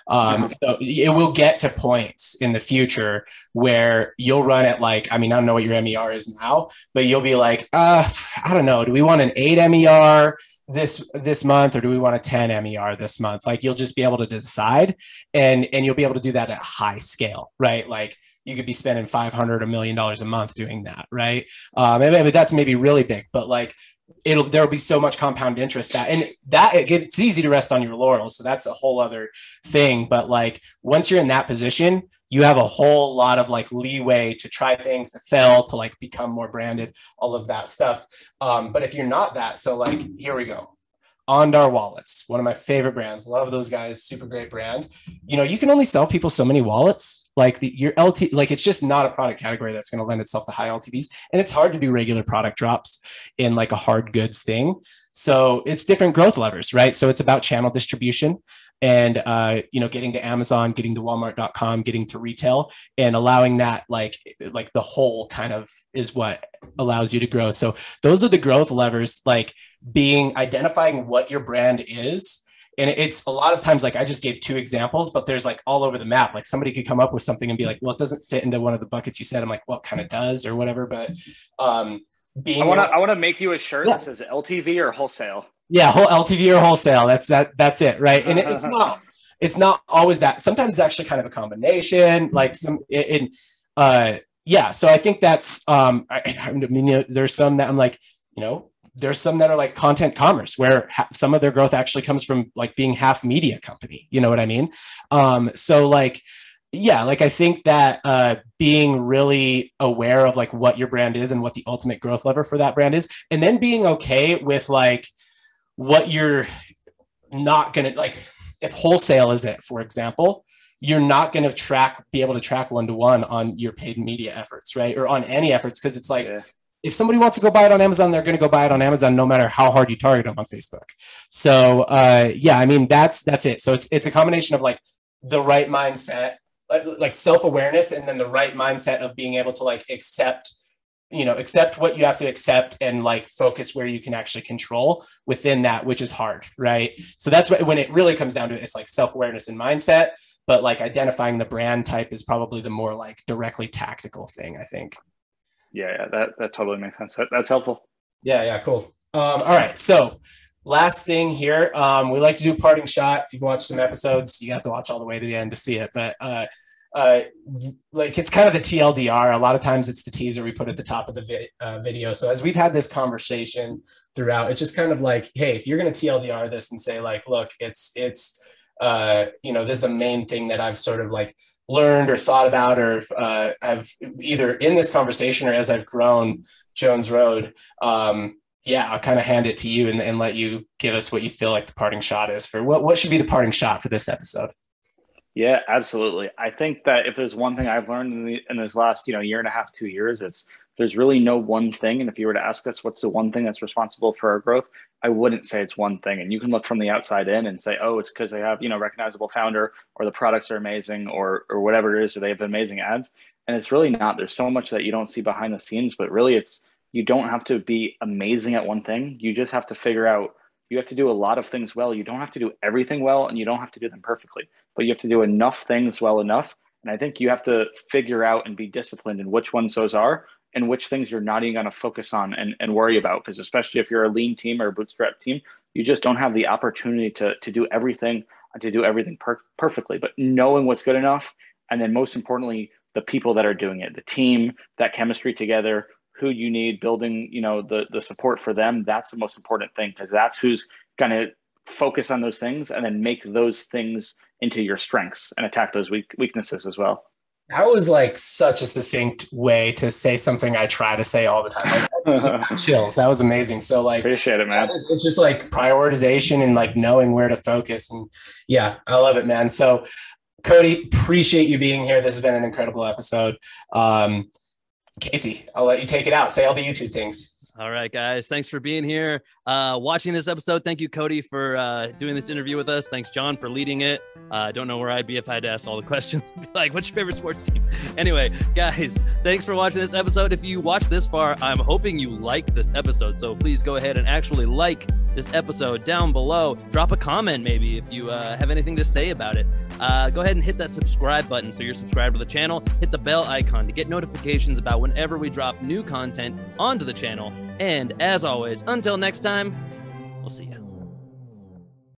Um, so it will get to points in the future where you'll run at like i mean i don't know what your mer is now but you'll be like uh i don't know. Do we want an 8 mer this this month or do we want a 10 mer this month? Like you'll just be able to decide and and you'll be able to do that at high scale right? Like you could be spending 500 a million dollars a month doing that right? Um, and maybe that's maybe really big, but like it'll there'll be so much compound interest that and that it, it's easy to rest on your laurels. So that's a whole other thing. But like once you're in that position, you have a whole lot of like leeway to try things, to fail, to like become more branded, all of that stuff. Um, but if you're not that, so like here we go. Andar wallets, one of my favorite brands. Love those guys. Super great brand. You know, you can only sell people so many wallets. Like the, your LT, like it's just not a product category that's going to lend itself to high LTVs, and it's hard to do regular product drops in like a hard goods thing. So it's different growth levers, right? So it's about channel distribution and uh, you know getting to Amazon, getting to Walmart.com, getting to retail, and allowing that like like the whole kind of is what allows you to grow. So those are the growth levers, like being identifying what your brand is. And it's a lot of times like i just gave two examples but there's like all over the map. Like somebody could come up with something and be like well it doesn't fit into one of the buckets you said. I'm like well kind of does or whatever but um being I want to I want to make you a shirt Yeah. that says LTV or wholesale. yeah whole ltv or wholesale. That's that that's it right? And it, it's not it's not always that. Sometimes it's actually kind of a combination like some in uh yeah. So i think that's um i, I mean there's some that i'm like you know there's some that are like content commerce where ha- some of their growth actually comes from like being half media company you know what i mean um so like yeah like i think that uh being really aware of like what your brand is and what the ultimate growth lever for that brand is and then being okay with like what you're not to like if wholesale is it for example you're not going to track be able to track one to one on your paid media efforts right or on any efforts because it's like Yeah. If somebody wants to go buy it on amazon they're going to go buy it on amazon no matter how hard you target them on facebook. So uh, yeah i mean that's that's it. So it's it's a combination of like the right mindset like, like self-awareness and then the right mindset of being able to like accept you know accept what you have to accept and like focus where you can actually control within that which is hard right? So that's what, when it really comes down to it it's like self-awareness and mindset but like identifying the brand type is probably the more like directly tactical thing i think Yeah, yeah, that that totally makes sense. That, that's helpful. yeah yeah cool um, all right so last thing here um, we like to do a parting shot if you've watched some episodes you have to watch all the way to the end to see it but uh, uh, like it's kind of the TLDR. A lot of times it's the teaser we put at the top of the vi- uh, video. So as we've had this conversation throughout, it's just kind of like, hey, if you're going to TLDR this and say like, look, it's it's uh, you know, this is the main thing that I've sort of like learned or thought about or uh, I've either in this conversation or as I've grown Jones Road. Um, yeah, I'll kind of hand it to you and, and let you give us what you feel like the parting shot is for what what should be the parting shot for this episode. Yeah, absolutely. I think that if there's one thing I've learned in, the, in this last, you know, year and a half, two years, it's there's really no one thing. And if you were to ask us what's the one thing that's responsible for our growth, I wouldn't say it's one thing. And you can look from the outside in and say, oh, it's because they have, you know, recognizable founder or the products are amazing or or whatever it is, or they have amazing ads. And it's really not. There's so much that you don't see behind the scenes, but really it's you don't have to be amazing at one thing. You just have to figure out you have to do a lot of things well. You don't have to do everything well and you don't have to do them perfectly, but you have to do enough things well enough. And I think you have to figure out and be disciplined in which ones those are and which things you're not even going to focus on and, and worry about. Because especially if you're a lean team or a bootstrap team, you just don't have the opportunity to, to do everything to do everything per- perfectly. But knowing what's good enough, and then most importantly, the people that are doing it, the team, that chemistry together, who you need, building, you know, the the support for them. That's the most important thing because that's who's going to focus on those things and then make those things into your strengths and attack those weak weaknesses as well. That was like such a succinct way to say something I try to say all the time. Like, chills. That was amazing. So like appreciate it, man. It's just like prioritization and like knowing where to focus. And yeah, I love it, man. So Cody, appreciate you being here. This has been an incredible episode. Um, Casey, I'll let you take it out. Say all the YouTube things. All right, guys. Thanks for being here, uh, watching this episode. Thank you, Cody, for uh, doing this interview with us. Thanks, John, for leading it. I uh, don't know where I'd be if I had asked all the questions. like, what's your favorite sports team? Anyway, guys, thanks for watching this episode. If you watched this far, I'm hoping you liked this episode. So please go ahead and actually like this episode down below. Drop a comment, maybe, if you uh, have anything to say about it. Uh, go ahead and hit that subscribe button so you're subscribed to the channel. Hit the bell icon to get notifications about whenever we drop new content onto the channel. And as always, until next time, we'll see you.